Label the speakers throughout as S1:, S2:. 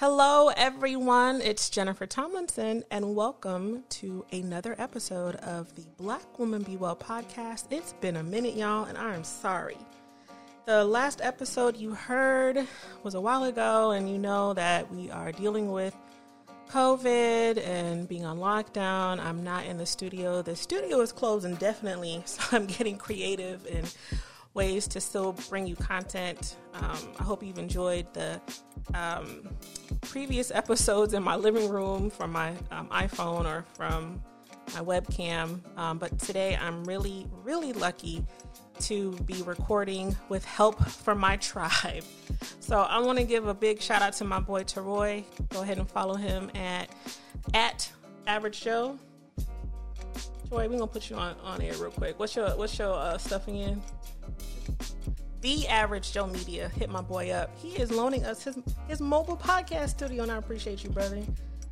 S1: Hello, everyone. It's Jennifer Tomlinson, and welcome to another episode of the Black Woman Be Well podcast. It's been a minute, y'all, and I'm sorry. The last episode you heard was a while ago, and you know that we are dealing with COVID and being on lockdown. I'm not in the studio. The studio is closed indefinitely, so I'm getting creative in ways to still bring you content. Um, I hope you've enjoyed the um, previous episodes in my living room from my um, iPhone or from my webcam. Um, but today I'm really, really lucky to be recording with help from my tribe. So I want to give a big shout out to my boy Teroy. Go ahead and follow him at at Average Joe. Troy, we're gonna put you on, on air real quick. What's your what's your uh, stuff again? The Average Joe Media. Hit my boy up. He is loaning us his his mobile podcast studio, and I appreciate you, brother.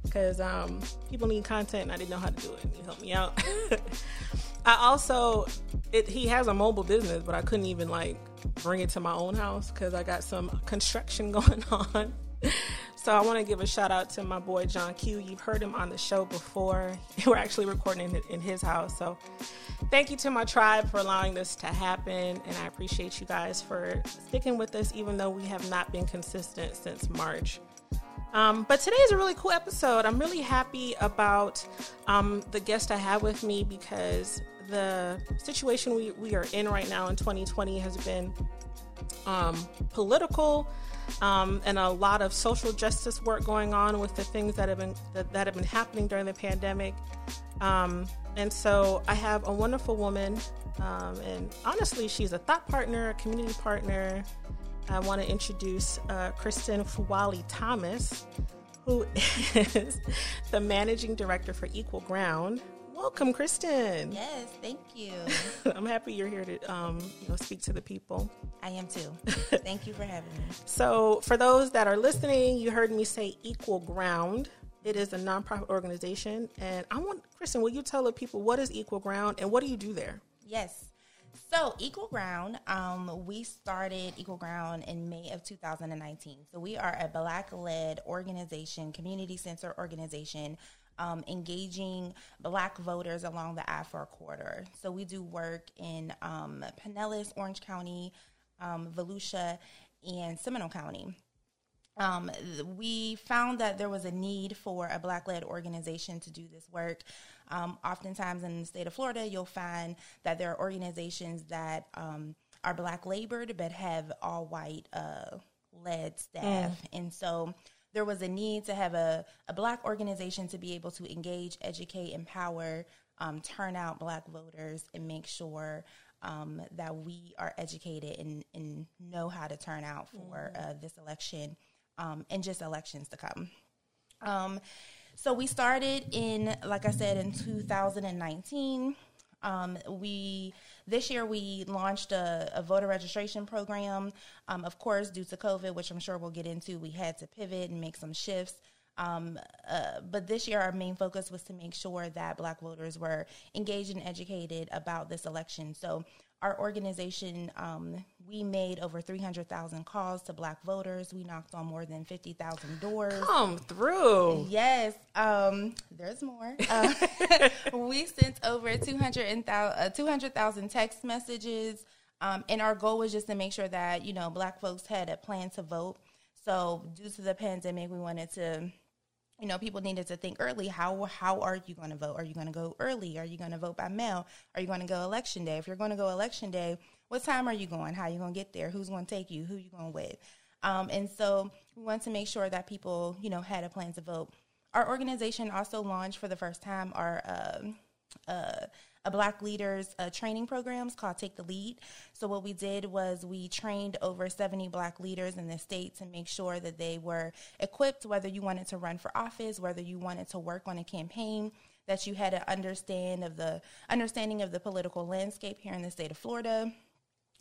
S1: Because um, people need content, and I didn't know how to do it. You helped me out. I also, it, he has a mobile business, but I couldn't even like bring it to my own house because I got some construction going on. So I want to give a shout out to my boy John Q. You've heard him on the show before. We're actually recording in, in his house. So thank you to my tribe for allowing this to happen. And I appreciate you guys for sticking with us, even though we have not been consistent since March. Um, but today is a really cool episode. I'm really happy about um, the guest I have with me because the situation we, we are in right now in 2020 has been um, political um, and a lot of social justice work going on with the things that have been that, that have been happening during the pandemic. Um, and so I have a wonderful woman, um, and honestly, she's a thought partner, a community partner. I want to introduce uh, Kristen Fuwali Thomas, who is the managing director for Equal Ground, Welcome, Kristen.
S2: Yes, thank you.
S1: I'm happy you're here to um, you know, speak to the people.
S2: I am too. thank you for having me.
S1: So, for those that are listening, you heard me say Equal Ground. It is a nonprofit organization, and I want Kristen. Will you tell the people what is Equal Ground and what do you do there?
S2: Yes. So, Equal Ground, um, we started Equal Ground in May of 2019. So, we are a Black led organization, community center organization um, engaging black voters along the I-4 corridor. So we do work in um, Pinellas, Orange County, um, Volusia, and Seminole County. Um, we found that there was a need for a black led organization to do this work. Um, oftentimes in the state of Florida, you'll find that there are organizations that um, are black labored but have all white uh, led staff. Mm. And so there was a need to have a, a black organization to be able to engage, educate, empower, um, turn out black voters, and make sure um, that we are educated and, and, know how to turn out for mm-hmm. uh, this election um, and just elections to come. Um, so we started in, like I said, in 2019. Um, we this year we launched a, a voter registration program. Um, of course, due to COVID, which I'm sure we'll get into, we had to pivot and make some shifts. Um, uh, but this year, our main focus was to make sure that Black voters were engaged and educated about this election. So our organization, um, we made over 300,000 calls to black voters. We knocked on more than 50,000 doors.
S1: Come through.
S2: Yes. Um, there's more. Uh, we sent over 200,000 uh, 200, text messages. Um, and our goal was just to make sure that, you know, black folks had a plan to vote. So due to the pandemic, we wanted to you know, people needed to think early. How how are you going to vote? Are you going to go early? Are you going to vote by mail? Are you going to go election day? If you're going to go election day, what time are you going? How are you going to get there? Who's going to take you? Who you going with? Um, and so we want to make sure that people, you know, had a plan to vote. Our organization also launched for the first time our uh, uh, a Black Leaders uh, training programs called Take the Lead. So what we did was we trained over 70 Black leaders in the state to make sure that they were equipped, whether you wanted to run for office, whether you wanted to work on a campaign, that you had an understand of the understanding of the political landscape here in the state of Florida.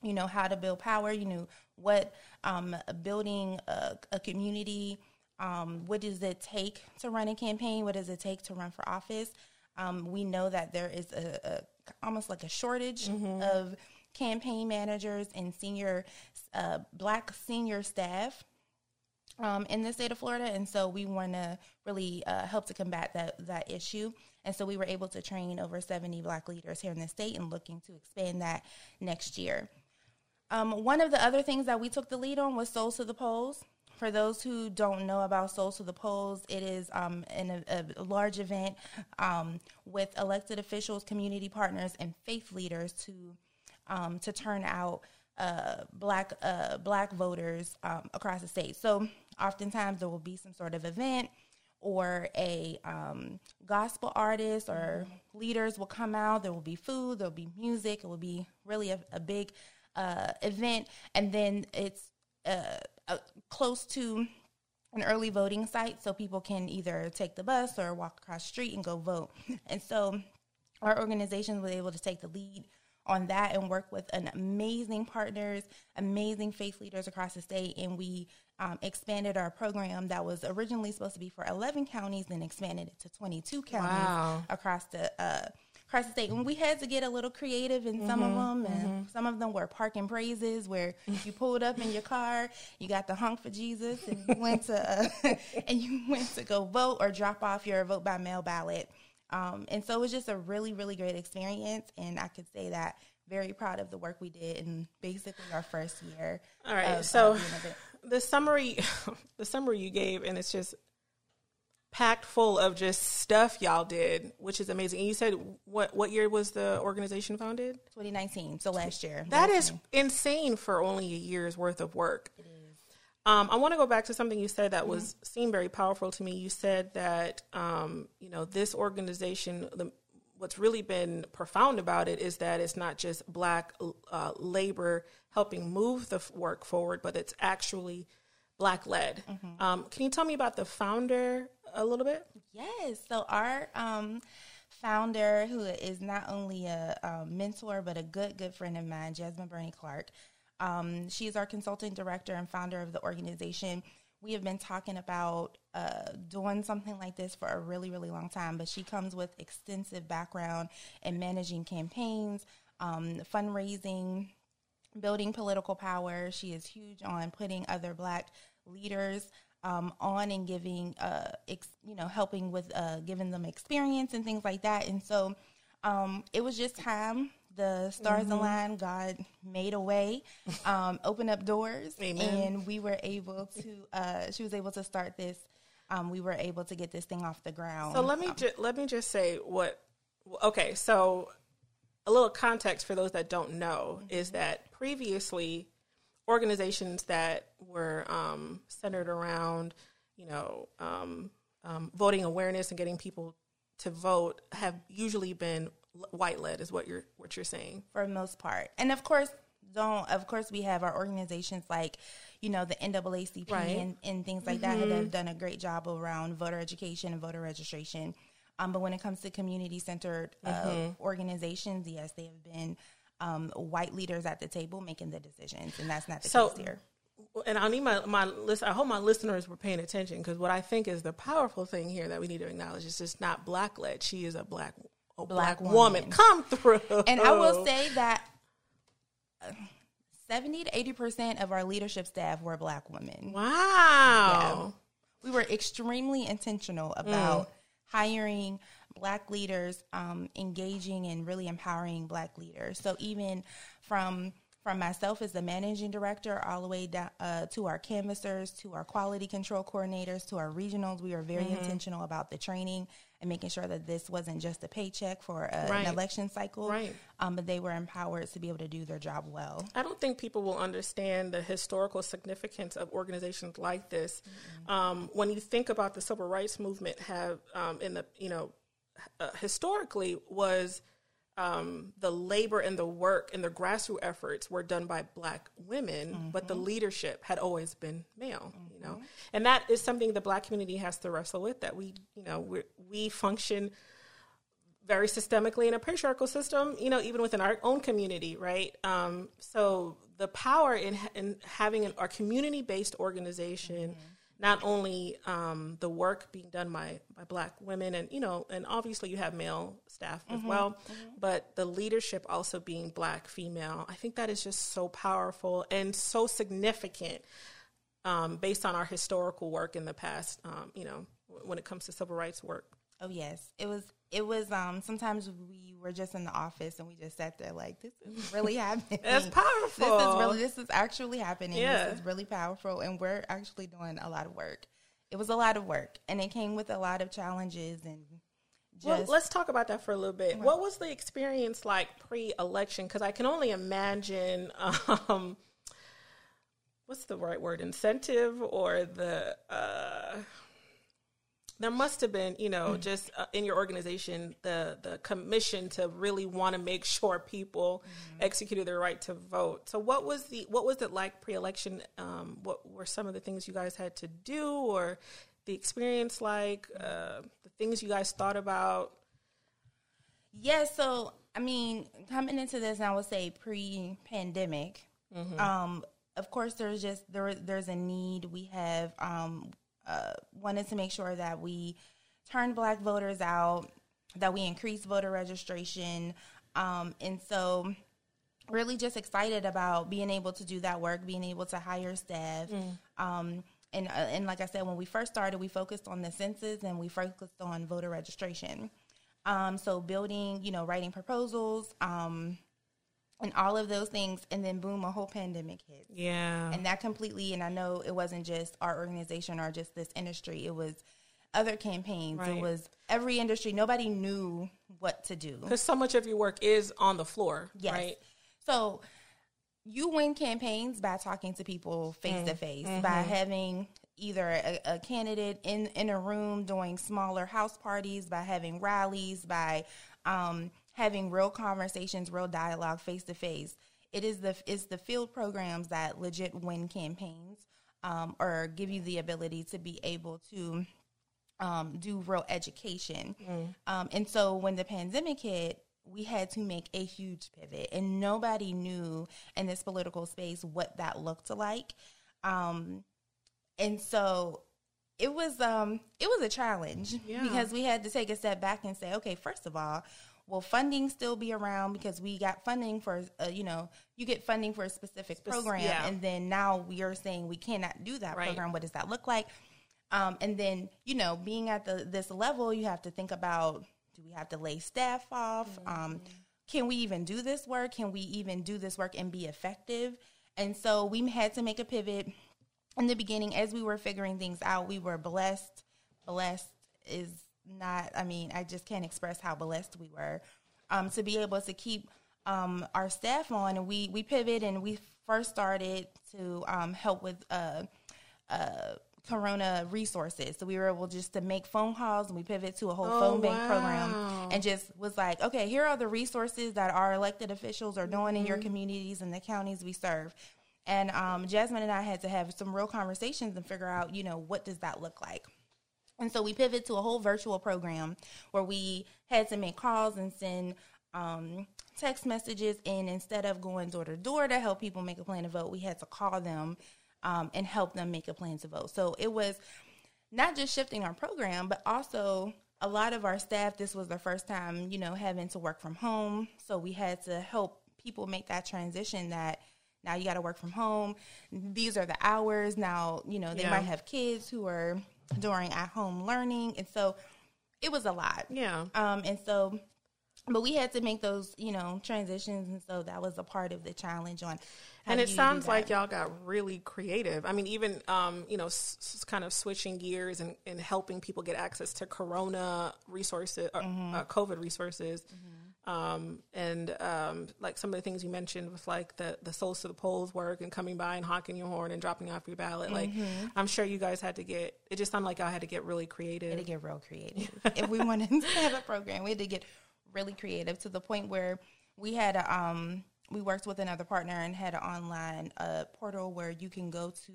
S2: You know how to build power. You knew what um, building a, a community. Um, what does it take to run a campaign? What does it take to run for office? Um, we know that there is a, a almost like a shortage mm-hmm. of campaign managers and senior uh, black senior staff um, in the state of Florida, and so we want to really uh, help to combat that that issue. And so we were able to train over seventy Black leaders here in the state, and looking to expand that next year. Um, one of the other things that we took the lead on was Souls to the Polls. For those who don't know about Souls to the Polls, it is um, an, a, a, large event um, with elected officials, community partners, and faith leaders to um, to turn out uh, black uh, black voters um, across the state. So oftentimes there will be some sort of event or a um, gospel artist or leaders will come out. There will be food, there will be music. It will be really a, a big uh, event, and then it's uh, close to an early voting site so people can either take the bus or walk across the street and go vote. And so our organization was able to take the lead on that and work with an amazing partners, amazing faith leaders across the state. And we um, expanded our program that was originally supposed to be for 11 counties and expanded it to 22 counties wow. across the uh, state. And we had to get a little creative in mm-hmm, some of mm-hmm, them, and mm-hmm. some of them were parking praises, where you pulled up in your car, you got the honk for Jesus, and you went to uh, and you went to go vote or drop off your vote by mail ballot. Um, and so it was just a really, really great experience, and I could say that very proud of the work we did in basically our first year.
S1: All right, of, so the summary, the summary you gave, and it's just packed full of just stuff y'all did, which is amazing. And you said what what year was the organization founded?
S2: 2019, so last year.
S1: That is insane for only a year's worth of work. It is. Um, I want to go back to something you said that mm-hmm. was seemed very powerful to me. You said that um, you know this organization. The, what's really been profound about it is that it's not just black uh, labor helping move the work forward, but it's actually black led. Mm-hmm. Um, can you tell me about the founder a little bit?
S2: Yes. So our um, founder, who is not only a, a, mentor but a good good friend of mine, Jasmine Burney-Clark. Um, she is our consulting director and founder of the organization. We have been talking about uh, doing something like this for a really, really long time, but she comes with extensive background in managing campaigns, um, fundraising, building political power. She is huge on putting other Black leaders um, on and giving, uh, ex, you know, helping with uh, giving them experience and things like that. And so um, it was just time. The stars mm-hmm. aligned. God made a way, um, opened up doors, Amen. and we were able to. Uh, she was able to start this. Um, we were able to get this thing off the ground.
S1: So let me um, ju- let me just say what. Okay, so a little context for those that don't know mm-hmm. is that previously organizations that were um, centered around, you know, um, um, voting awareness and getting people to vote have usually been white led, is what you're what you're saying
S2: for the most part. And of course, don't of course we have our organizations like you know the NAACP right. and, and, things like mm-hmm. that that have done a great job around voter education and voter registration. Um, but when it comes to community centered uh, mm-hmm. organizations, yes, they have been um, white leaders at the table making the decisions, and that's not the so, case here.
S1: And I need my my list. I hope my listeners were paying attention because what I think is the powerful thing here that we need to acknowledge is just not black led. She is a black a black, black woman. woman. Come through.
S2: And I will say that. Uh, 70 to 80% of our leadership staff were black women.
S1: Wow.
S2: Yeah. We were extremely intentional about mm. Hiring black leaders um, engaging and really empowering black leaders. So even from from myself as the managing director all the way down uh, to our canvassers, to our quality control coordinators, to our regionals, we are very mm-hmm. intentional about the training and making sure that this wasn't just a paycheck for a, right. an election cycle,
S1: right.
S2: um, but they were empowered to be able to do their job well.
S1: I don't think people will understand the historical significance of organizations like this. Mm-hmm. Um, when you think about the civil rights movement, have um, in the you know uh, historically was um, the labor and the work and the grassroots efforts were done by black women, mm-hmm. but the leadership had always been male. Mm-hmm. You know, mm-hmm. and that is something the black community has to wrestle with. That we, you know, we we function very systemically in a patriarchal system. You know, even within our own community, right? Um, so the power in in having an, our community based organization. Mm-hmm not only um, the work being done by, by black women and you know and obviously you have male staff as mm-hmm, well mm-hmm. but the leadership also being black female i think that is just so powerful and so significant um, based on our historical work in the past um, you know when it comes to civil rights work.
S2: Oh yes. It was it was um sometimes we were just in the office and we just sat there like this is really happening.
S1: It's powerful.
S2: This is really this is actually happening. Yeah. This is really powerful and we're actually doing a lot of work. It was a lot of work and it came with a lot of challenges and
S1: just, well, let's talk about that for a little bit. What was the experience like pre-election? Because I can only imagine, um, what's the right word, incentive or the uh, there must have been, you know, mm. just uh, in your organization, the the commission to really want to make sure people mm. executed their right to vote. So, what was the what was it like pre-election? Um, what were some of the things you guys had to do, or the experience like? Uh, the things you guys thought about?
S2: Yeah, so I mean, coming into this, I would say pre-pandemic. Mm-hmm. Um, of course, there's just there there's a need. We have um, uh, wanted to make sure that we turned black voters out, that we increased voter registration. Um, and so, really just excited about being able to do that work, being able to hire staff. Mm. Um, and, uh, and like I said, when we first started, we focused on the census and we focused on voter registration. Um, so building, you know, writing proposals, um, and all of those things and then boom a whole pandemic hit
S1: yeah.
S2: And that completely and i know it wasn't just our organization or just this industry it was other campaigns. Right. it was every industry. Nobody knew what to do.
S1: Because so much of your work is on the floor yes. right?
S2: So you win campaigns by talking to people face to face by having either a, a, candidate in in a room doing smaller house parties by having rallies by um, having real conversations, real dialogue face to face. It is the it's the field programs that legit win campaigns um, or give you the ability to be able to um, do real education. Mm. Um, and so when the pandemic hit, we had to make a huge pivot, and nobody knew in this political space what that looked like. Um, and so it was um it was a challenge yeah. because we had to take a step back and say okay first of all will funding still be around because we got funding for uh, you know you get funding for a specific Spec- program yeah. and then now we are saying we cannot do that right. program. What does that look like? Um, and then you know being at the this level you have to think about do we have to lay staff off? Mm-hmm. um, can we even do this work? Can we even do this work and be effective? And so we had to make a pivot. In the beginning as we were figuring things out we were blessed. Blessed is not, I mean, I just can't express how blessed we were um, to be able to keep um, our staff on. And we, we pivot and we first started to um, help with uh, uh, Corona resources. So we were able just to make phone calls and we pivot to a whole oh, phone bank wow. program and just was like, okay, here are the resources that our elected officials are doing mm-hmm. in your mm-hmm. communities and the counties we serve. And um, Jasmine and I had to have some real conversations and figure out, you know, what does that look like? And so we pivoted to a whole virtual program where we had to make calls and send um, text messages. And instead of going door to door to help people make a plan to vote, we had to call them um, and help them make a plan to vote. So it was not just shifting our program, but also a lot of our staff, this was their first time, you know, having to work from home. So we had to help people make that transition that now you got to work from home. These are the hours. Now, you know, they yeah. might have kids who are during at home learning. And so it was a lot.
S1: Yeah.
S2: Um, and so, but we had to make those, you know, transitions. And so that was a part of the challenge on.
S1: and it sounds like y'all got really creative. I mean, even, um, you know, s- kind of switching gears and, and helping people get access to Corona resources, or, mm-hmm. uh, COVID resources. Mm-hmm um, and um, like some of the things you mentioned with like the the souls to the polls work and coming by and honking your horn and dropping off your ballot. Like mm-hmm. I'm sure you guys had to get. It just sounded like I had to get really creative.
S2: Had to get real creative if we wanted to have a program. We had to get really creative to the point where we had a, um we worked with another partner and had an online uh, portal where you can go to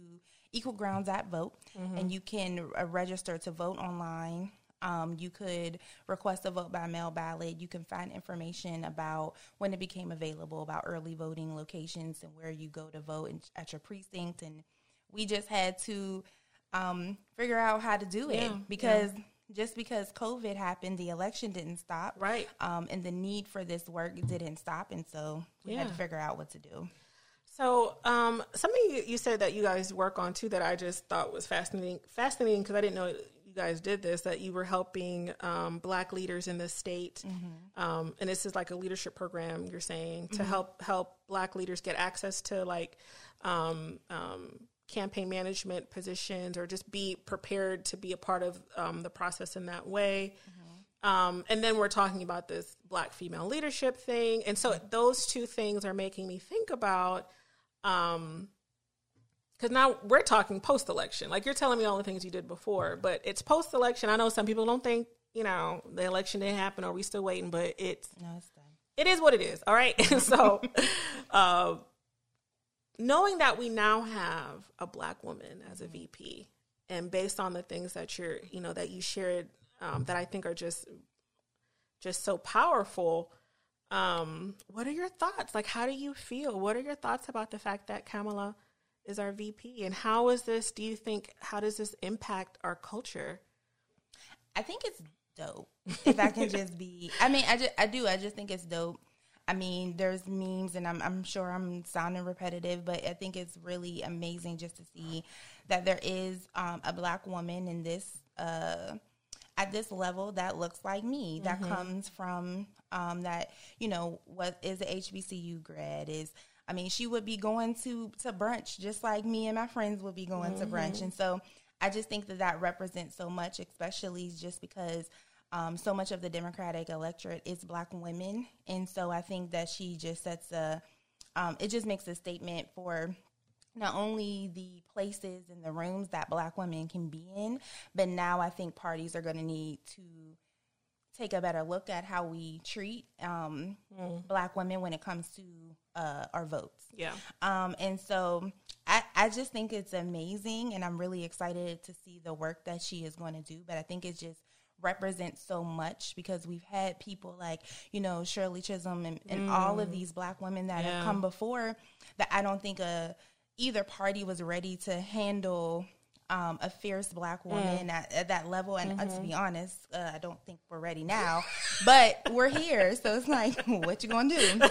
S2: Equal Grounds at Vote
S1: Mm-hmm.
S2: and you can uh, register to vote online. Um, you could request a vote by mail ballot. You can find information about when it became available, about early voting locations and where you go to vote in, at your precinct. And we just had to um, figure out how to do it
S1: Yeah,
S2: because just because COVID happened, the election didn't stop.
S1: Right.
S2: Um, and the need for this work didn't stop. And so we had to figure out what to do.
S1: So, um, something you, you said that you guys work on too that I just thought was fascinating. Fascinating because I didn't know you guys did this. That you were helping um, Black leaders in the state, um, and this is like a leadership program. You're saying to help help Black leaders get access to like um, um, campaign management positions, or just be prepared to be a part of um, the process in that way. Um, and then we're talking about this black female leadership thing. And so those two things are making me think about, um, cause now we're talking post election. Like you're telling me all the things you did before, but it's post election. I know some people don't think, you know, the election didn't happen or we still waiting, but it's,
S2: No, it's done.
S1: it is what it is. All right. So, uh, knowing that we now have a black woman as a VP, and based on the things that you're, you know, that you shared, um, that I think are just, just so powerful. Um, what are your thoughts? Like, how do you feel? What are your thoughts about the fact that Kamala is our VP, and how is this? Do you think how does this impact our culture?
S2: I think it's dope. If I can just be, I mean, I just, I do. I just think it's dope. I mean, there's memes, and I'm, I'm sure I'm sounding repetitive, but I think it's really amazing just to see that there is um, a black woman in this, uh, at this level that looks like me, that comes from, um, that you know, what is a HBCU grad is. I mean, she would be going to to brunch just like me and my friends would be going to brunch, and so I just think that that represents so much, especially just because um, so much of the Democratic electorate is black women, and so I think that she just sets a, um, it just makes a statement for not only the places and the rooms that black women can be in, but now I think parties are going to need to take a better look at how we treat um, black women when it comes to uh, our votes.
S1: Yeah.
S2: Um, and so I, I just think it's amazing, and I'm really excited to see the work that she is going to do. But I think it just represents so much because we've had people like, you know, Shirley Chisholm and, and all of these black women that
S1: Yeah.
S2: have come before that I don't think a, either party was ready to handle. Um, a fierce black woman at, at that level, and uh, to be honest, uh, I don't think we're ready now. but we're here, so it's like, what you gonna do?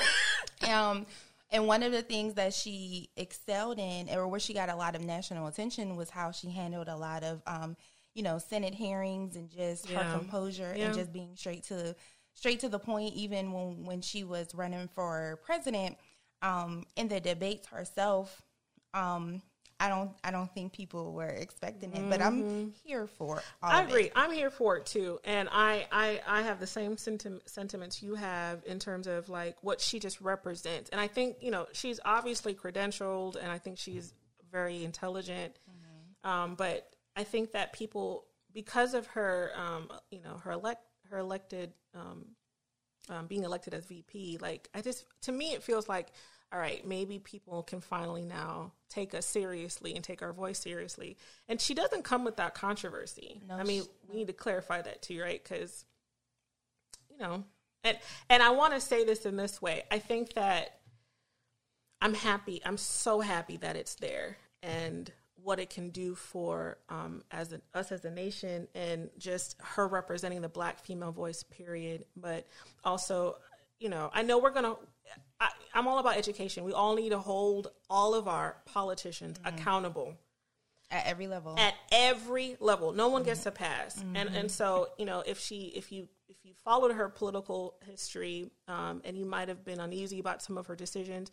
S2: Um, and one of the things that she excelled in, or where she got a lot of national attention, was how she handled a lot of, um, you know, Senate hearings and just
S1: Yeah.
S2: her composure
S1: Yeah.
S2: and just being straight to straight to the point. Even when when she was running for president, um, in the debates herself, um, I don't I don't think people were expecting it, but I'm here for all
S1: I agree.
S2: it.
S1: I'm here for it too, and I I, I have the same senti- sentiments you have in terms of like what she just represents. And I think you know she's obviously credentialed, and I think she's very intelligent. Um, but I think that people, because of her, um, you know, her elect her elected um, um, being elected as VP, like I just to me it feels like all right, maybe people can finally now take us seriously and take our voice seriously. And she doesn't come with that controversy.
S2: No,
S1: I mean,
S2: she-
S1: we need to clarify that too, right? Because you know, and and I want to say this in this way. I think that I'm happy. I'm so happy that it's there and what it can do for um, as a, us as a nation and just her representing the black female voice period but also you know i know we're gonna I, i'm all about education we all need to hold all of our politicians accountable
S2: At every level,
S1: at every level. No one gets a pass, and and so you know if she if you if you followed her political history, um, and you might have been uneasy about some of her decisions,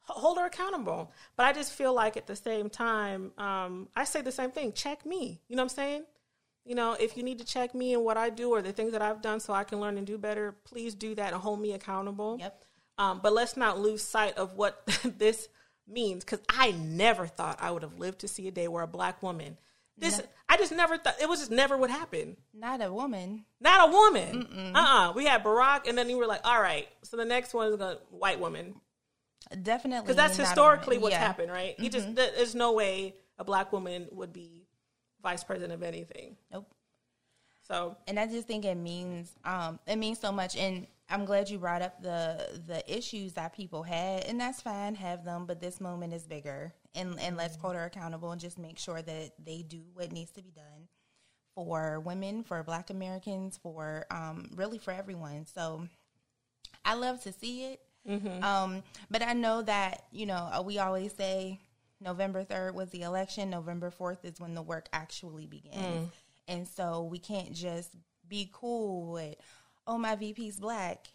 S1: hold her accountable. But I just feel like at the same time, um, I say the same thing. Check me. You know what I'm saying? You know, if you need to check me and what I do or the things that I've done so I can learn and do better, please do that and hold me accountable.
S2: Yep.
S1: Um, but let's not lose sight of what this means because I never thought I would have lived to see a day where a black woman. This
S2: No.
S1: I just never thought it was just never would happen.
S2: Not a woman.
S1: Not a woman. Uh uh We had Barack, and then you were like, all right. So the next one is a white woman
S2: Definitely.
S1: because that's historically what's
S2: Yeah. Mm-hmm.
S1: happened, right? You just there's no way a black woman would be vice president of anything.
S2: Nope.
S1: So
S2: and I just think it means um, it means so much. And I'm glad you brought up the the issues that people had, and that's fine, have them. But this moment is bigger, and and let's hold her accountable and just make sure that they do what needs to be done for women, for Black Americans, for um, really for everyone. So I love to see it. Um, but I know that you know uh, we always say November third was the election. November fourth is when the work actually begins, and so we can't just be cool with oh my VP's black.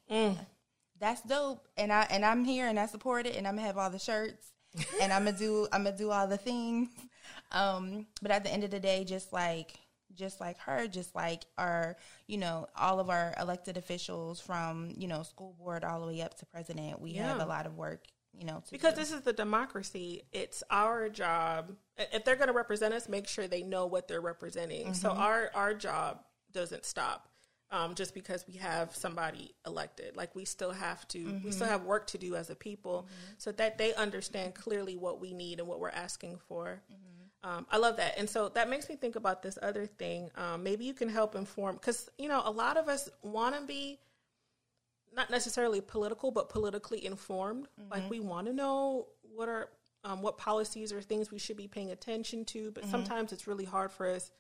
S2: That's dope, and I and I'm here and I support it, and I'm gonna have all the shirts, and I'm gonna do I'm gonna do all the things. Um, but at the end of the day, just like just like her, just like our, you know, all of our elected officials from, you know, school board all the way up to president, we have a lot of work, you know, to
S1: because
S2: do.
S1: this is the democracy, it's our job. If they're going to represent us, make sure they know what they're representing. So
S2: Mm-hmm.
S1: our our job doesn't stop um, just because we have somebody elected. Like we still have to, we still
S2: Mm-hmm.
S1: have work to do as a people, so that they understand clearly what we need and what we're asking for.
S2: Mm-hmm.
S1: Um, I love that, and so that makes me think about this other thing. Um, maybe you can help inform because you know a lot of us want to be not necessarily political, but politically informed. Like we want to know what are um, what policies or things we should be paying attention to, but sometimes it's really hard for us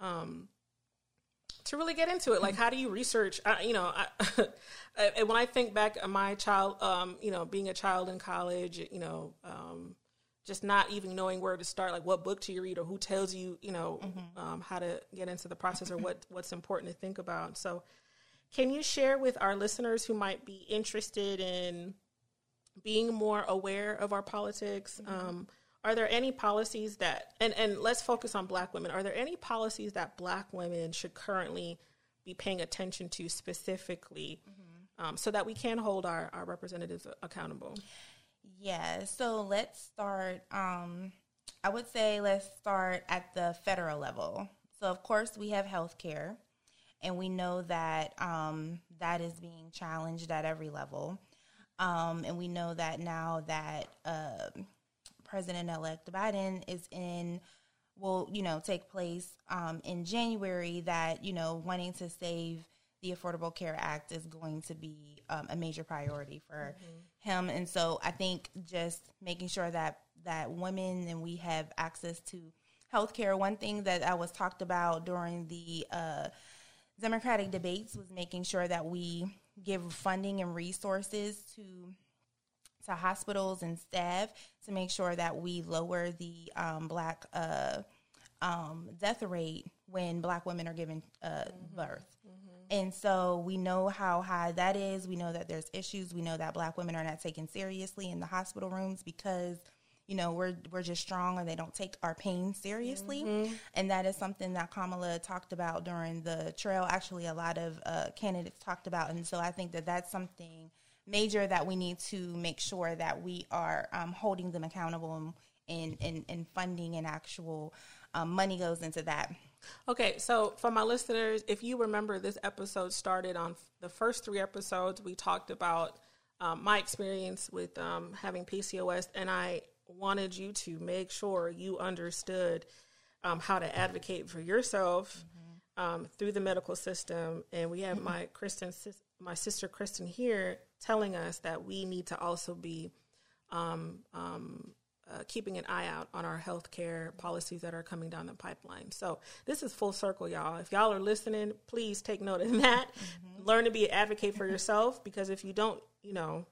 S1: um, to really get into it. Like, how do you research? I, you know, I, when I think back on my child, um, you know, being a child in college, you know, um, just not even knowing where to start, like what book to read or who tells you, you know, um, how to get into the process or what what's important to think about. So, can you share with our listeners who might be interested in being more aware of our politics? Um, are there any policies that, and, and let's focus on Black women, are there any policies that Black women should currently be paying attention to specifically um, so that we can hold our, our representatives accountable?
S2: Yeah, so let's start. Um, I would say let's start at the federal level. So, of course, we have health care, and we know that um, that is being challenged at every level. Um, and we know that now that uh, President elect Biden is in, will, you know, take place um, in January, that, you know, wanting to save the Affordable Care Act is going to be um, a major priority for him. And so I think just making sure that that women and we have access to health care. One thing that I was talked about during the uh, Democratic debates was making sure that we give funding and resources to to hospitals and staff to make sure that we lower the um, black uh, um, death rate when black women are given uh, birth. And so we know how high that is. We know that there's issues. We know that black women are not taken seriously in the hospital rooms because you know we're we're just strong and they don't take our pain seriously. And that is something that Kamala talked about during the trail. Actually, a lot of uh, candidates talked about, and so I think that that's something major that we need to make sure that we are um, holding them accountable and and, and, funding and actual um, money goes into that.
S1: Okay, so for my listeners, if you remember, this episode started on the first three episodes. We talked about um, my experience with um, having PCOS, and I wanted you to make sure you understood um, how to advocate for yourself um, through the medical system. And we have my Kristen, my sister Kristen here, telling us that we need to also be um, um, uh, keeping an eye out on our healthcare policies that are coming down the pipeline. So this is full circle, y'all. If y'all are listening, please take note of that. Learn to be an advocate for yourself because if you don't, you know,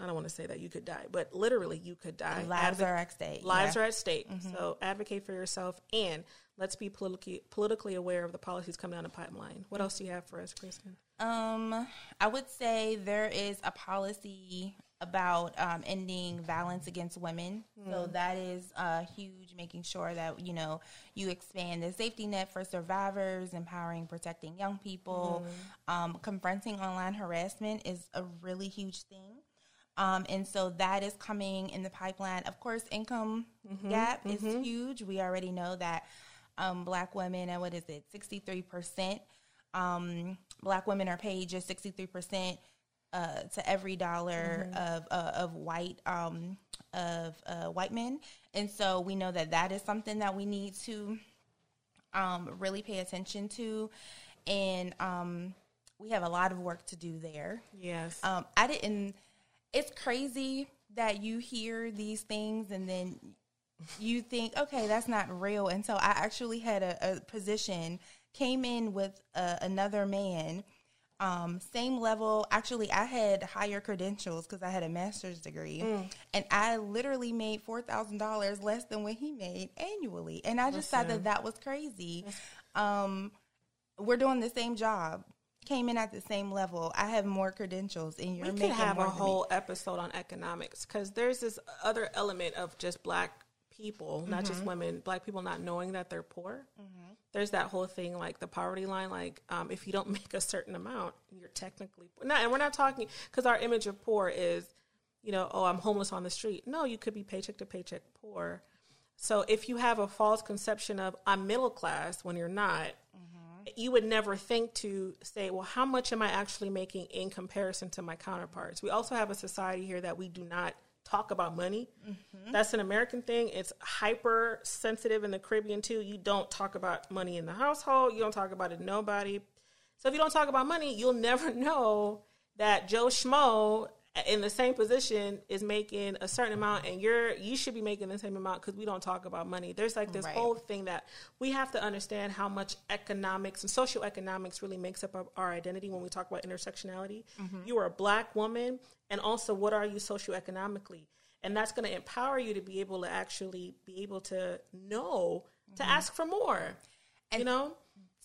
S1: I don't want to say that you could die, but literally you could die.
S2: Lives
S1: Advo-
S2: are at stake.
S1: lives
S2: Yeah.
S1: are at stake. So advocate for yourself and let's be politically politically aware of the policies coming down the pipeline. What else do you have for us, Kristen?
S2: Um, I would say there is a policy about um, ending violence against women. So that is uh, huge, making sure that, you know, you expand the safety net for survivors, empowering, protecting young people. Um, confronting online harassment is a really huge thing. Um, and so that is coming in the pipeline. Of course, income gap is huge. We already know that um, black women, and what is it, 63%? Um, black women are paid just 63% uh, to every dollar of, uh, of white um, of uh, white men. And so we know that that is something that we need to um, really pay attention to. And um, we have a lot of work to do there.
S1: Yes.
S2: Um, I didn't. It's crazy that you hear these things and then you think, okay, that's not real. And so I actually had a, a position, came in with uh, another man, um, same level. Actually, I had higher credentials because I had a master's degree, and I literally made four thousand dollars less than what he made annually. And I just thought that that was crazy. Um, we're doing the same job. Came in at the same level. I have more credentials, and you're
S1: we
S2: making
S1: could have a
S2: than me.
S1: whole episode on economics because there's this other element of just black people, not
S2: Mm-hmm.
S1: just women, black people not knowing that they're poor. There's that whole thing like the poverty line. Like um, if you don't make a certain amount, you're technically poor. Not, and we're not talking because our image of poor is, you know, oh, I'm homeless on the street. No, you could be paycheck to paycheck poor. So if you have a false conception of I'm middle class when you're not, you would never think to say, well, how much am I actually making in comparison to my counterparts? We also have a society here that we do not talk about money. Mm-hmm. That's an American thing. It's hyper sensitive in the Caribbean too. You don't talk about money in the household. You don't talk about it to nobody. So if you don't talk about money, you'll never know that Joe Schmo in the same position is making a certain amount and you're you should be making the same amount because we don't talk about money. There's like this
S2: Right.
S1: whole thing that we have to understand how much economics and socioeconomics really makes up our- identity when we talk about intersectionality. You are a black woman and also what are you socioeconomically? And that's going to empower you to be able to actually be able to know to ask for more you know?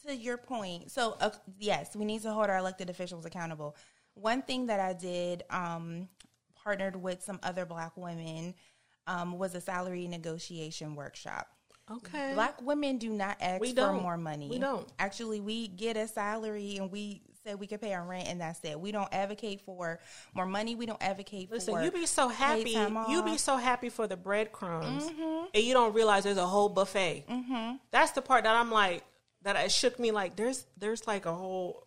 S2: to your point, so uh, yes, we need to hold our elected officials accountable. One thing that I did, um, partnered with some other Black women, um, was a salary negotiation workshop.
S1: okay
S2: Black women do not ask
S1: We
S2: for
S1: don't.
S2: more money.
S1: We don't.
S2: Actually, we get a salary and we say we can pay our rent, and that's it. We don't advocate for more money. We don't advocate for.
S1: Listen,
S2: for.
S1: you be so happy. You be so happy for the breadcrumbs, and you don't realize there's a whole buffet. Mm-hmm. That's the part that I'm like that it shook me. Like there's there's like a whole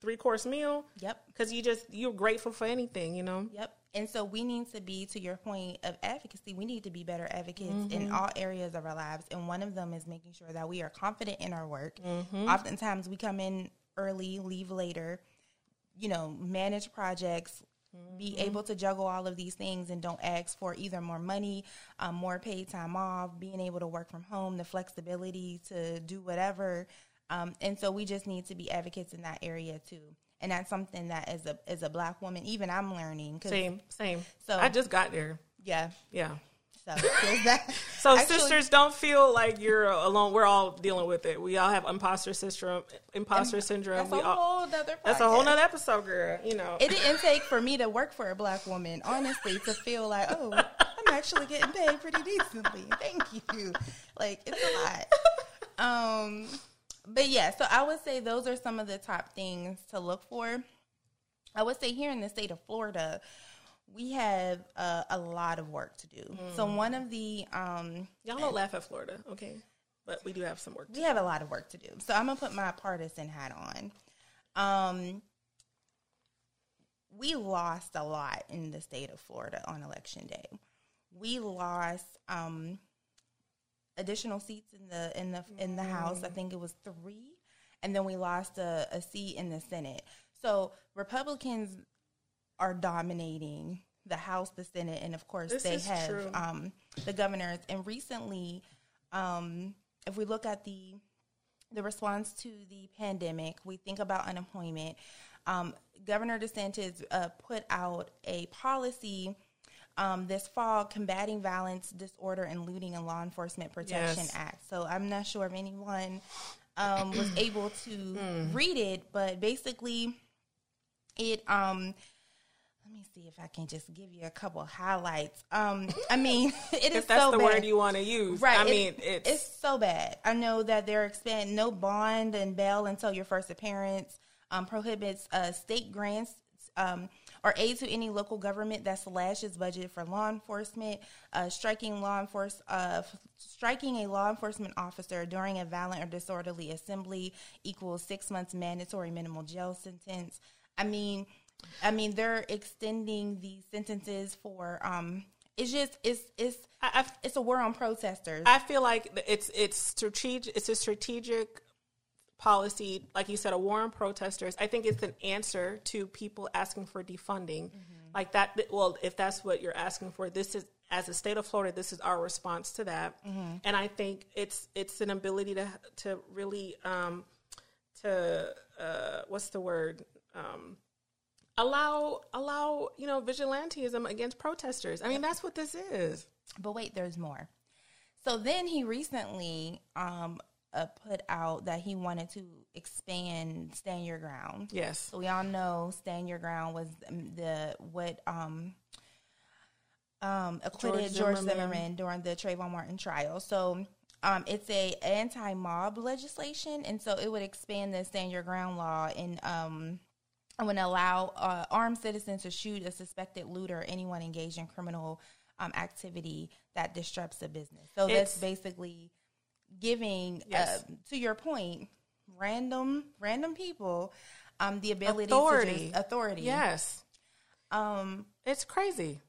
S1: three course meal.
S2: Yep.
S1: Because you just you're grateful for anything, you know.
S2: Yep. And so we need to be, to your point of advocacy, we need to be better advocates
S1: Mm-hmm.
S2: in all areas of our lives. And one of them is making sure that we are confident in our work.
S1: Mm-hmm.
S2: Oftentimes we come in early, leave later, you know, manage projects, be
S1: Mm-hmm.
S2: able to juggle all of these things and don't ask for either more money, um, more paid time off, being able to work from home, the flexibility to do whatever. Um, and so we just need to be advocates in that area too. And that's something that as a as a black woman, even I'm learning. 'cause-
S1: Same, same.
S2: So-
S1: I just got there.
S2: Yeah.
S1: Yeah.
S2: So that.
S1: So
S2: Actually,
S1: sisters, don't feel like you're alone. We're all dealing with it. We all have imposter syndrome. Imposter syndrome.
S2: That's
S1: We
S2: a
S1: all.
S2: whole nother.
S1: That's a whole nother episode, girl. You know.
S2: It didn't take for me to work for a black woman, honestly, to feel like, oh, I'm actually getting paid pretty decently. Thank you. Like it's a lot. Um, but yeah, so I would say those are some of the top things to look for. I would say here in the state of Florida, we have uh, a lot of work to do. So one of the um,
S1: Y'all don't laugh at Florida, okay? But we do have some work. To
S2: we have a lot of work to do. So I'm gonna put my partisan hat on. Um, we lost a lot in the state of Florida on election day. We lost um, additional seats in the in the in the House. I think it was three, and then we lost a, a seat in the Senate. So Republicans are dominating the House, the Senate, and of course
S1: This
S2: they have um, the governors. And recently, um, if we look at the the response to the pandemic, we think about unemployment. Um, Governor DeSantis uh, put out a policy um, this fall combating violence, disorder, and looting and law enforcement protection
S1: Yes.
S2: act. So I'm not sure if anyone um, was able to
S1: Hmm.
S2: read it, but basically, it um, let me see if I can just give you a couple highlights. Um, I mean, it is
S1: if that's
S2: so
S1: the
S2: bad.
S1: word you want to use,
S2: Right.
S1: I mean, it's,
S2: it's so bad. I know that they're expanding no bond and bail until your first appearance. Um, prohibits uh, state grants um, or aid to any local government that slashes budget for law enforcement, uh, striking law enforce, uh, striking a law enforcement officer during a violent or disorderly assembly equals six months mandatory minimal jail sentence. I mean, I mean they're extending these sentences for. Um, it's just it's it's
S1: I, I,
S2: it's a war on protesters.
S1: I feel like it's it's strategic. It's a strategic policy, like you said, a war on protesters. I think it's an answer to people asking for defunding, mm-hmm. like that. Well, if that's what you're asking for, this is as a state of Florida, this is our response to that. Mm-hmm. And I think it's it's an ability to to really um, to uh, what's the word um, allow allow you know vigilantism against protesters. I mean, that's what this is.
S2: But wait, there's more. So then he recently um, uh, put out that he wanted to expand Stand Your Ground.
S1: Yes.
S2: So we all know Stand Your Ground was the what um um acquitted George, George Zimmerman. Zimmerman during the Trayvon Martin trial. So um, it's a anti-mob legislation, and so it would expand the Stand Your Ground law and um, would allow uh, armed citizens to shoot a suspected looter or anyone engaged in criminal um, activity that disrupts the business. So it's, that's basically giving, yes. uh, to your point, random random people um, the ability authority. to authority.
S1: Yes, um, it's crazy.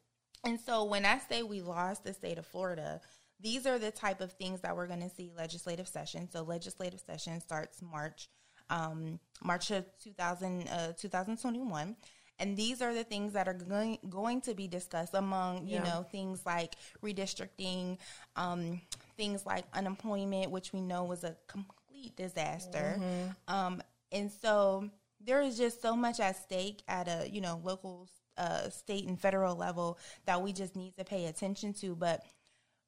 S2: And so when I say we lost the state of Florida, these are the type of things that we're going to see legislative session. So legislative session starts March, um, March of 2000, uh, 2021. And these are the things that are going going to be discussed among you yeah. know things like redistricting, um, things like unemployment, which we know was a complete disaster. Mm-hmm. Um, and so there is just so much at stake at a you know local, uh, state, and federal level that we just need to pay attention to. But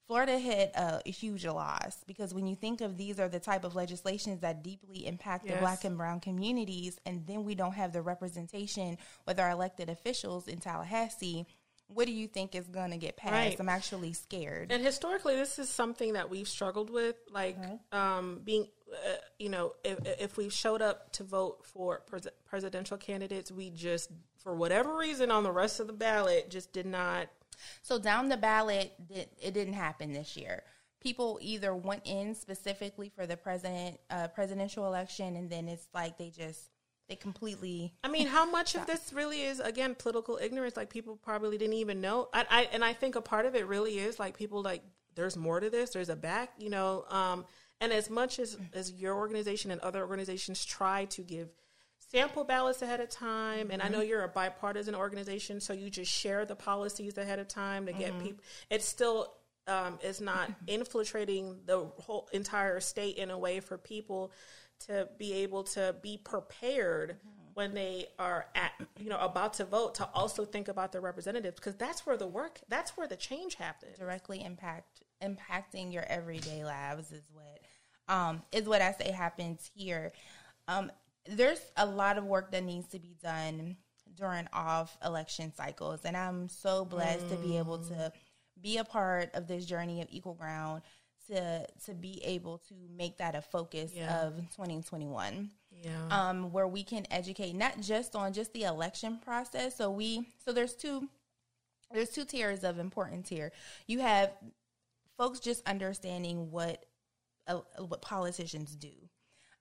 S2: Florida hit a, a, huge loss because when you think of these are the type of legislations that deeply impact yes. the black and brown communities, and then we don't have the representation with our elected officials in Tallahassee what do you think is going to get passed? Right. I'm actually scared.
S1: And historically, this is something that we've struggled with, like mm-hmm. um, being, uh, you know, if, if we showed up to vote for pres- presidential candidates, we just, for whatever reason, on the rest of the ballot, just did not.
S2: So down the ballot, it didn't happen this year. People either went in specifically for the president uh, presidential election, and then it's like they just they completely.
S1: I mean, how much of this really is again political ignorance? Like people probably didn't even know. I, I and I think a part of it really is like people like there's more to this. There's a back, you know. Um, and as much as as your organization and other organizations try to give sample ballots ahead of time, mm-hmm. and I know mm-hmm. you're a bipartisan organization, so you just share the policies ahead of time to get mm-hmm. people. It's still um, is not infiltrating the whole entire state in a way for people to be able to be prepared mm-hmm. when they are at you know about to vote to also think about their representatives because that's where the work that's where the change happens
S2: directly impact impacting your everyday lives is what um, is what I say happens here. Um, there's a lot of work that needs to be done during off election cycles, and I'm so blessed mm. to be able to mm. be a part of this journey of equal ground to to be able to make that a focus yeah. of 2021 yeah. um, where we can educate not just on just the election process. So we so there's two there's two tiers of importance here. You have folks just understanding what uh, what politicians do.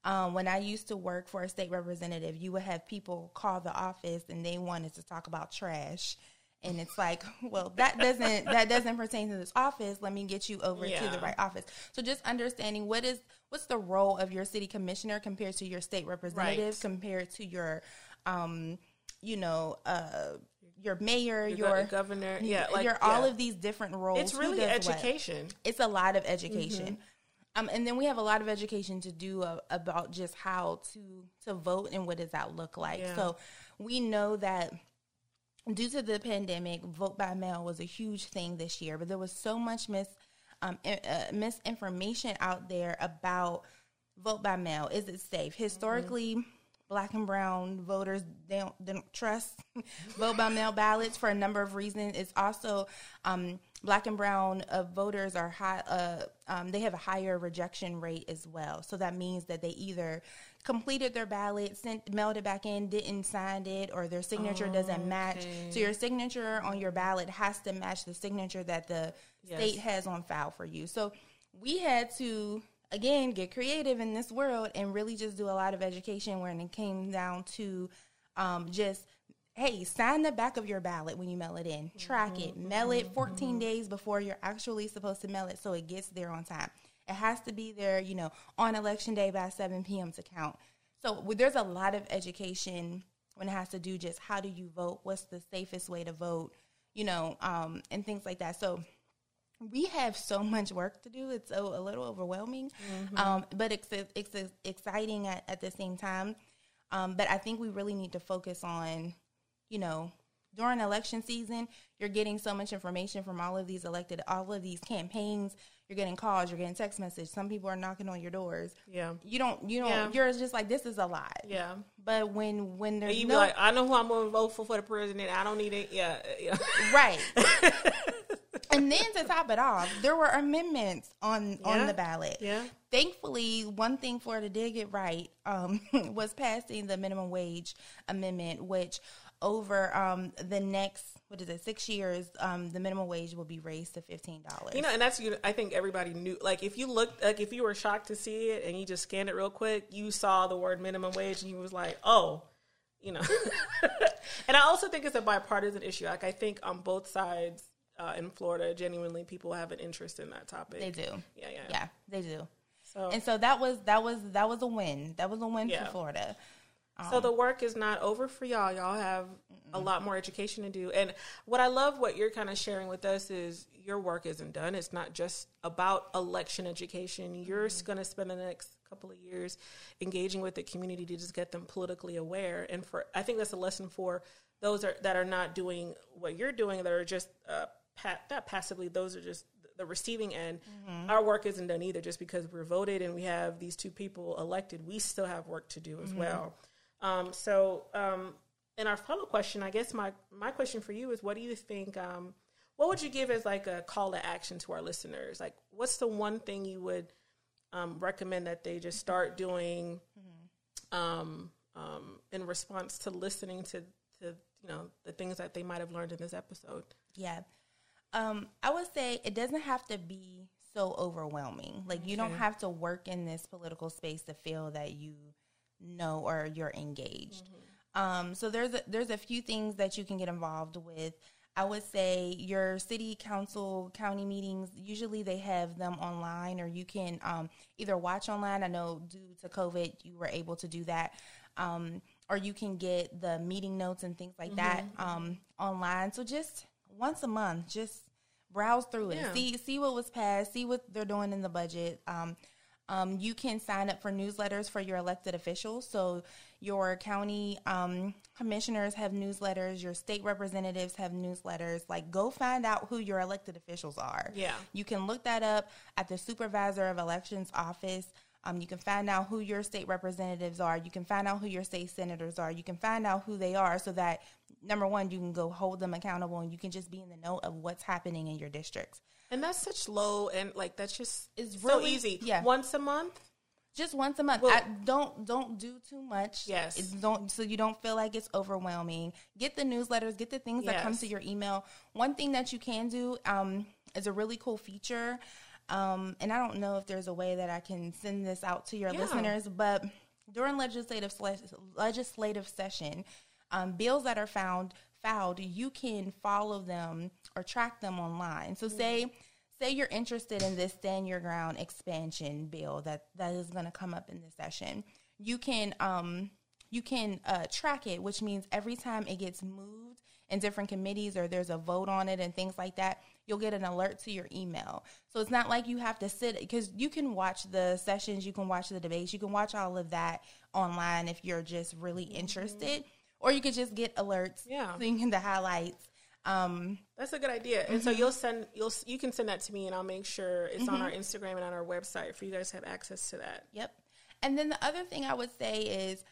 S2: Um, when I used to work for a state representative, you would have people call the office and they wanted to talk about trash and it's like well that doesn't that doesn't pertain to this office let me get you over yeah. to the right office so just understanding what is what's the role of your city commissioner compared to your state representative right. compared to your um you know uh your mayor, your,
S1: your governor, yeah,
S2: like, your all of these different roles.
S1: It's really education. What?
S2: It's a lot of education. Mm-hmm. Um, and then we have a lot of education to do uh, about just how to to vote and what does that look like. Yeah. So we know that due to the pandemic, vote by mail was a huge thing this year, but there was so much mis um, uh, misinformation out there about vote by mail. Is it safe? Historically, mm-hmm. black and brown voters they don't, they don't trust vote by mail ballots for a number of reasons. It's also um, black and brown uh, voters are high. Uh, um, they have a higher rejection rate as well. So that means that they either completed their ballot, sent mailed it back in, didn't sign it, or their signature doesn't match. So your signature on your ballot has to match the signature that the
S1: Yes.
S2: state has on file for you. So we had to again get creative in this world and really just do a lot of education when it came down to um, just hey sign the back of your ballot when you mail it in. Track it. Mail it 14 days before you're actually supposed to mail it so it gets there on time. It has to be there you know on election day by 7 p.m to count. So there's a lot of education when it has to do just how do you vote what's the safest way to vote you know um, and things like that. So we have so much work to do. It's so, a little overwhelming, um, but it's, it's exciting at, at the same time. Um, but I think we really need to focus on, you know, during election season, you're getting so much information from all of these elected, all of these campaigns. You're getting calls, you're getting text messages. Some people are knocking on your doors.
S1: Yeah.
S2: You don't, you don't.
S1: Yeah.
S2: You're just like this is a lot.
S1: Yeah.
S2: But when when there's
S1: You be
S2: no
S1: like, I know who I'm going to vote for for the president. I don't need it. Yeah. yeah.
S2: right. and then to top it off, there were amendments on
S1: Yeah.
S2: on the ballot.
S1: Yeah.
S2: Thankfully, one thing Florida did get right um, was passing the minimum wage amendment, which over um, the next what is it six years, um, the minimum wage will be raised to fifteen dollars.
S1: You know, and that's you. I think everybody knew. Like, if you looked, like, if you were shocked to see it and you just scanned it real quick, you saw the word minimum wage and you was like, oh, you know. and I also think it's a bipartisan issue. Like, I think on both sides uh, in Florida, genuinely, people have an interest in that topic.
S2: they do.
S1: Yeah, yeah,
S2: Yeah, they do.
S1: So,
S2: And so that was that was that was a win. That was a win
S1: Yeah.
S2: for Florida.
S1: So oh. the work is not over for y'all. Y'all have a lot more education to do. And what I love what you're kind of sharing with us is your work isn't done. It's not just about election education. You're mm-hmm. going to spend the next couple of years engaging with the community to just get them politically aware. And for I think that's a lesson for those are, that are not doing what you're doing that are just uh, pa- not passively. Those are just the receiving end. Mm-hmm. Our work isn't done either. Just because we're voted and we have these two people elected, we still have work to do as mm-hmm. well. Um, so, um, and our follow question, I guess my my question for you is, what do you think? Um, what would you give as like a call to action to our listeners? Like, what's the one thing you would um, recommend that they just start doing um, um, in response to listening to to you know the things that they might have learned in this episode?
S2: Yeah. Um, I would say it doesn't have to be so overwhelming. Like you don't have to work in this political space to feel that you know or you're engaged. Um, so there's a, there's a few things that you can get involved with. I would say your city council county meetings usually they have them online or you can um, either watch online. I know due to COVID you were able to do that. Um, or you can get the meeting notes and things like that um, online. So just once a month, just browse through it,
S1: Yeah.
S2: see see what was passed, see what they're doing in the budget. Um, um, you can sign up for newsletters for your elected officials. So your county um, commissioners have newsletters, your state representatives have newsletters. Like, go find out who your elected officials are.
S1: Yeah.
S2: You can look that up at the supervisor of elections office. Um, you can find out who your state representatives are. You can find out who your state senators are. You can find out who they are so that, number one, you can go hold them accountable and you can just be in the know of what's happening in your districts.
S1: And that's such low and like that's just
S2: It's
S1: so easy.
S2: yeah.
S1: once a month.
S2: just once a month.
S1: Well-
S2: I, don't don't do too much.
S1: Yes.
S2: It don't so you don't feel like it's overwhelming. Get the newsletters. Get the things that come to your email. One thing that you can do um, is a really cool feature. Um, and I don't know if there's a way that I can send this out to your
S1: Yeah.
S2: listeners, but during legislative legislative session, um, bills that are found filed, you can follow them or track them online. So say say you're interested in this stand your ground expansion bill that that is going to come up in this session. You can um you can uh, track it, which means every time it gets moved in different committees or there's a vote on it and things like that, you'll get an alert to your email. So it's not like you have to sit because you can watch the sessions, you can watch the debates, you can watch all of that online if you're just really interested, or you could just get alerts,
S1: Yeah.
S2: seeing the highlights. Um,
S1: That's a good idea. And
S2: Mm-hmm.
S1: so you'll send you'll you can send that to me and I'll make sure it's on our Instagram and on our website for you guys to have access to that.
S2: Yep. And then the other thing I would say is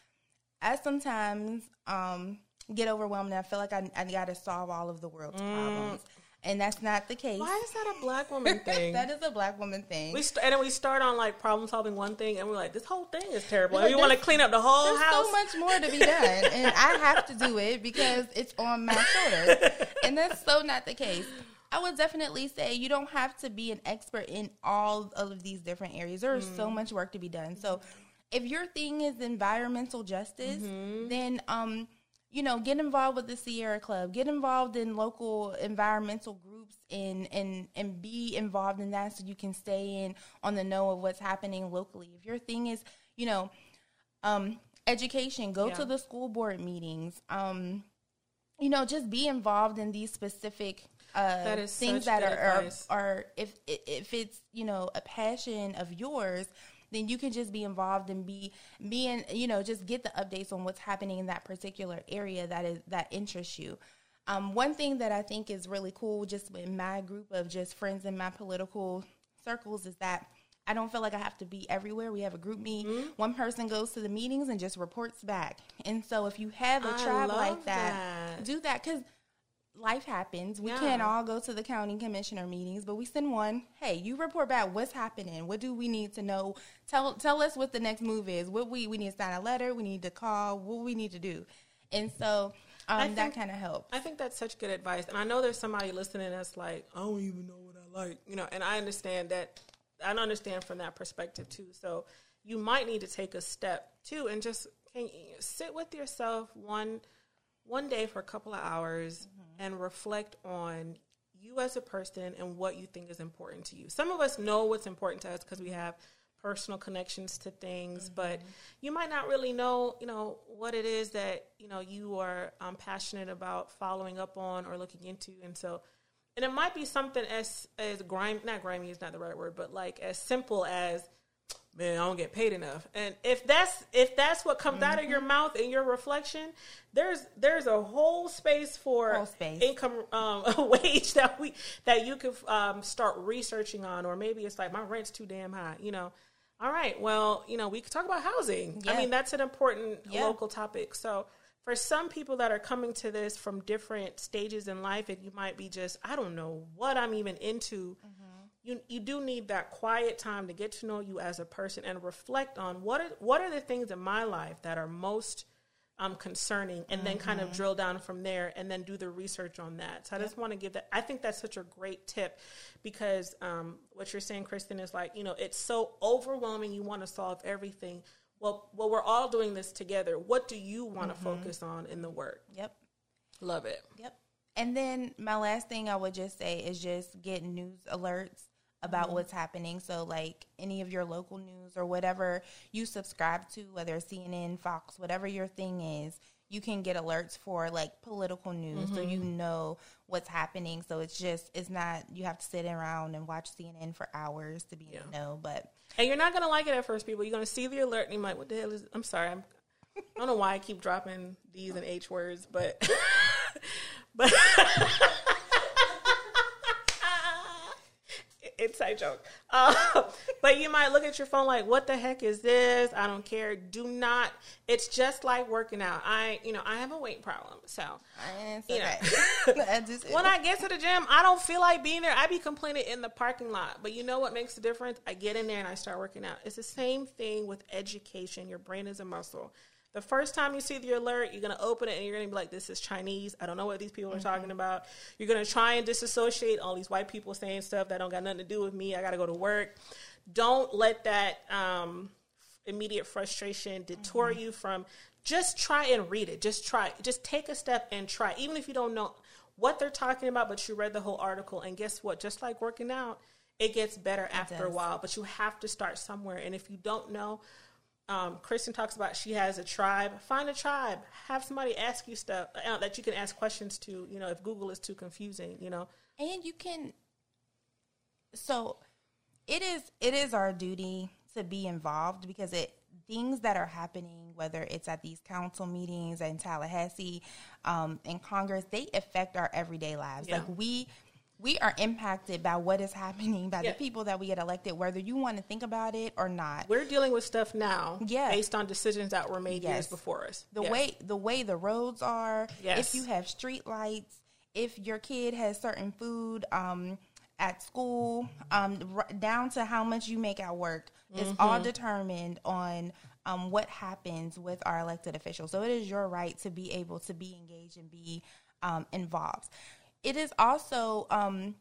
S2: I sometimes um, get overwhelmed and I feel like I, I got to solve all of the world's mm. problems. And that's not the case.
S1: Why is that a black woman thing?
S2: that is a black woman thing.
S1: We st- and then we start on like problem solving one thing, and we're like, this whole thing is terrible. and we want to clean up the whole
S2: there's
S1: house.
S2: so much more to be done, and I have to do it because it's on my shoulders. and that's so not the case. I would definitely say you don't have to be an expert in all of these different areas. There is mm. so much work to be done. So if your thing is environmental justice, mm-hmm. then um, you know, get involved with the Sierra Club, get involved in local environmental groups and and and be involved in that so you can stay in on the know of what's happening locally. If your thing is, you know, um, education, go yeah. to the school board meetings. Um, you know, just be involved in these specific uh, things that are, are, are if if it's you know a passion of yours then you can just be involved and be being you know just get the updates on what's happening in that particular area that is that interests you um, one thing that i think is really cool just in my group of just friends in my political circles is that I don't feel like I have to be everywhere. We have a group meet. Mm-hmm. One person goes to the meetings and just reports back. And so if you have a tribe like that, that, do that because life happens. We yeah. can't all go to the county commissioner meetings, but we send one. Hey, you report back what's happening. What do we need to know? Tell tell us what the next move is. What we we need to sign a letter. We need to call. What we need to do. And so um, think, that kind of helps.
S1: I think that's such good advice. And I know there's somebody listening that's like, I don't even know what I like, you know. And I understand that. I understand from that perspective too. So you might need to take a step too and just can sit with yourself one one day for a couple of hours. And reflect on you as a person and what you think is important to you. Some of us know what's important to us because we have personal connections to things, mm-hmm. but you might not really know, you know, what it is that you know you are um, passionate about following up on or looking into, and so. And it might be something as as grimy, not grimy is not the right word, but like as simple as man, I don't get paid enough. And if that's if that's what comes mm-hmm. out of your mm-hmm. mouth in your reflection, there's there's a whole space for
S2: whole space.
S1: income um, wage that we that you could um, start researching on, or maybe it's like my rent's too damn high, you know. All right, well, you know, we could talk about housing. Yeah. I mean, that's an important yeah. local topic. So for some people that are coming to this from different stages in life, and you might be just, I don't know what I'm even into. Mm-hmm you you do need that quiet time to get to know you as a person and reflect on what are what are the things in my life that are most um, concerning, and mm-hmm. then kind of mm-hmm. drill down from there, and then do the research on that. So I just want to give that. I think that's such a great tip because um, what you're saying, Kristen, is like you know it's so overwhelming. You want to solve everything. Well, well, we're all doing this together. What do you want to mm-hmm. focus on in the work?
S2: Yep,
S1: love it.
S2: Yep. And then my last thing I would just say is just get news alerts about mm-hmm. what's happening. So, like any of your local news or whatever you subscribe to, whether it's CNN, Fox, whatever your thing is, you can get alerts for like political news mm-hmm. so you mm-hmm. know what's happening. So it's just, it's not, you have to sit around and watch CNN for hours to be yeah. the know. But,
S1: and you're not going to like it at first, people. You're going to see the alert and you're like, what the hell is, I'm sorry. I'm, I don't know why I keep dropping these and H words, but, but, inside joke. Uh, but you might look at your phone like, "What the heck is this?" I don't care. Do not. It's just like working out. I, you know, I have a weight problem, so you know, when I get to the gym, I don't feel like being there. I be complaining in the parking lot. But you know what makes the difference? I get in there and I start working out. It's the same thing with education. Your brain is a muscle. The first time you see the alert, you're going to open it and you're going to be like, this is Chinese. I don't know what these people are mm-hmm. talking about. You're going to try and disassociate all these white people saying stuff that don't got nothing to do with me. I got to go to work. Don't let that um, immediate frustration detour mm-hmm. you from just try and read it. Just try. Just take a step and try. Even if you don't know what they're talking about, but you read the whole article. And guess what? Just like working out, it gets better it after does. a while. But you have to start somewhere. And if you don't know, um, Kristen talks about she has a tribe. Find a tribe. Have somebody ask you stuff uh, that you can ask questions to. You know, if Google is too confusing, you know,
S2: and you can. So, it is it is our duty to be involved because it things that are happening, whether it's at these council meetings in Tallahassee, um, in Congress, they affect our everyday lives. Yeah. Like we we are impacted by what is happening by
S1: Yeah.
S2: the people that we get elected, whether you want to think about it or not.
S1: We're dealing with stuff now
S2: Yeah.
S1: based on decisions that were made years before us.
S2: the
S1: Yes.
S2: way the way the roads are
S1: Yes.
S2: if you have street lights if your kid has certain food um at school um r- down to how much you make at work is
S1: Mm-hmm.
S2: all determined on um what happens with our elected officials so it is your right to be able to be engaged and be um involved it is also um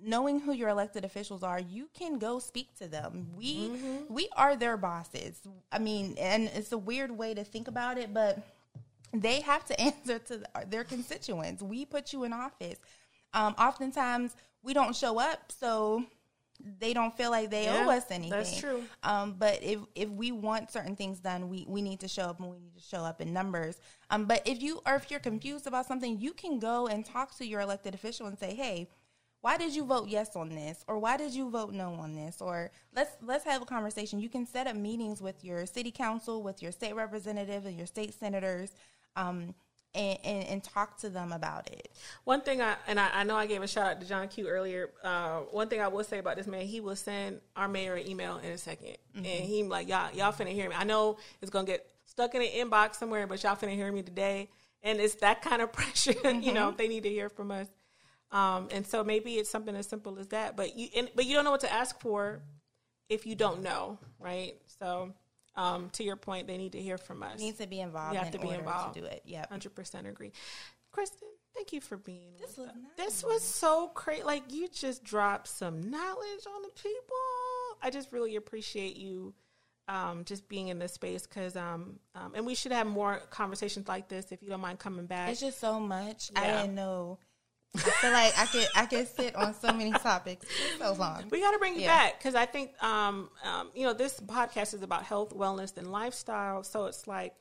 S2: knowing who your elected officials are, you can go speak to them. We we are their bosses. I mean, and it's a weird way to think about it, but they have to answer to their constituents. We put you in office. Um, oftentimes, we don't show up, so they don't feel like they
S1: Yeah,
S2: owe us anything.
S1: that's true.
S2: Um, but if if we want certain things done, we we need to show up and we need to show up in numbers. Um, but if you or if you're confused about something, you can go and talk to your elected official and say, "Hey, why did you vote yes on this or why did you vote no on this or let's let's have a conversation you can set up meetings with your city council with your state representative and your state senators um, and, and, and talk to them about it
S1: One thing I and I, I know I gave a shout out to John Q earlier. Uh, one thing I will say about this man, he will send our mayor an email in a 2nd and he like y'all y'all finna hear me. I know it's gonna get stuck in an inbox somewhere, but y'all finna hear me today. And it's that kind of pressure, you know. They need to hear from us, um, and so maybe it's something as simple as that. But you and, but you don't know what to ask for if you don't know, right? So um, to your point, they need to hear from us.
S2: need to be involved
S1: You have
S2: in
S1: to be involved.
S2: to do it Yeah,
S1: Hundred percent agree. Kristen, thank you for being.
S2: This
S1: with
S2: was
S1: us.
S2: nice.
S1: This was so great. Like you just dropped some knowledge on the people. I just really appreciate you. Um, just being in this space because um, um, and we should have more conversations like this if you don't mind coming back.
S2: it's just so much i didn't know i feel like i could i could sit on so many topics for so long
S1: we got to bring you
S2: Yeah.
S1: back because I think um, um, you know this podcast is about health, wellness, and lifestyle. So it's like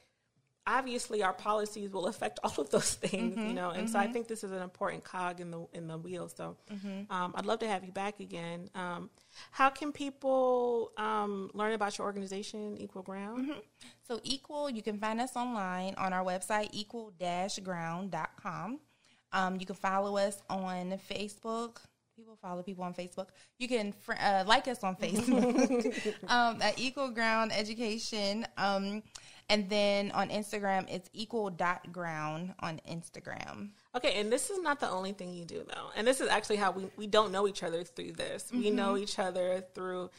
S1: obviously our policies will affect all of those things, you know. And so I think this is an important cog in the in the wheel. So um, I'd love to have you back again. Um, how can people um, learn about your organization, Equal Ground?
S2: So equal, you can find us online on our website, equal-ground.com. Um, you can follow us on Facebook. People follow people on Facebook. You can fr- uh, like us on Facebook um, at Equal Ground Education. Um, and then on Instagram, it's equal.ground on Instagram.
S1: Okay, and this is not the only thing you do though. And this is actually how we, we don't know each other through this. We know each other through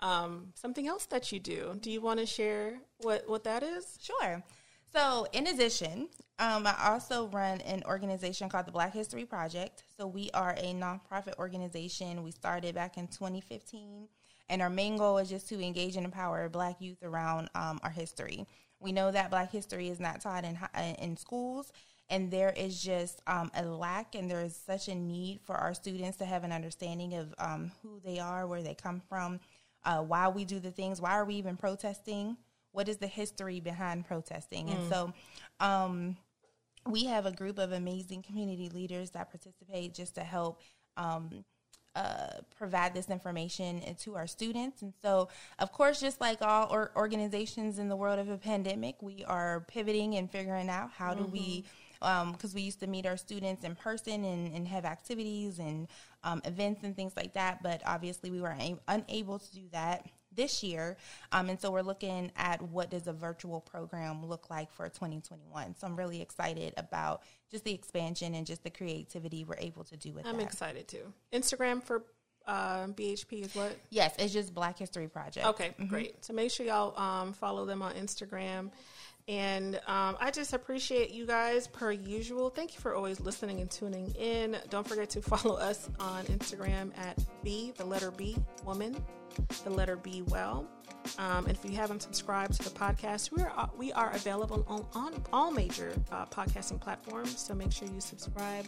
S1: um, something else that you do. Do you want to share what, what that is?
S2: Sure. So, in addition, um, I also run an organization called the Black History Project. So, we are a nonprofit organization. We started back in 2015, and our main goal is just to engage and empower Black youth around um, our history. We know that Black history is not taught in in schools, and there is just um, a lack, and there is such a need for our students to have an understanding of um, who they are, where they come from, uh, why we do the things, why are we even protesting what is the history behind protesting and so um, we have a group of amazing community leaders that participate just to help um, uh, provide this information to our students. And so of course just like all or organizations in the world of a pandemic we are pivoting and figuring out how do we because we used to meet our students in person and, and have activities and um, events and things like that but obviously we were a- unable to do that this year um, and so we're looking at what does a virtual program look like for 2021 so i'm really excited about just the expansion and just the creativity we're able to do with that.
S1: I'm
S2: that
S1: excited too. Instagram for uh, BHP is what?
S2: yes it's just black history project
S1: Okay, great. So make sure y'all um, follow them on Instagram. And um, I just appreciate you guys per usual. Thank you for always listening and tuning in. Don't forget to follow us on Instagram at B, the letter B, woman, the letter B, well. Um, and if you haven't subscribed to the podcast, we are we are available on, on all major uh, podcasting platforms. So make sure you subscribe.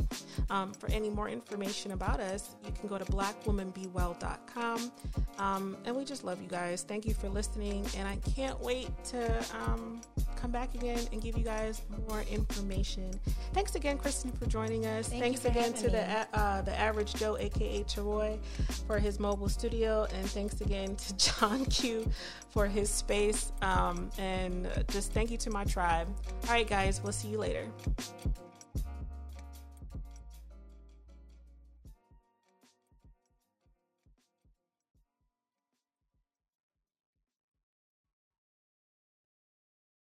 S1: Um, for any more information about us, you can go to blackwomanbewell.com. Um, and we just love you guys. Thank you for listening, and I can't wait to um, come back again and give you guys more information. Thanks again, Kristen, for joining us.
S2: Thank
S1: thanks again to the
S2: me.
S1: a- uh, the average Joe, aka Charoy, for his mobile studio, and thanks again to John Q for his space. Um, and just thank you to my tribe. All right, guys, we'll see you later.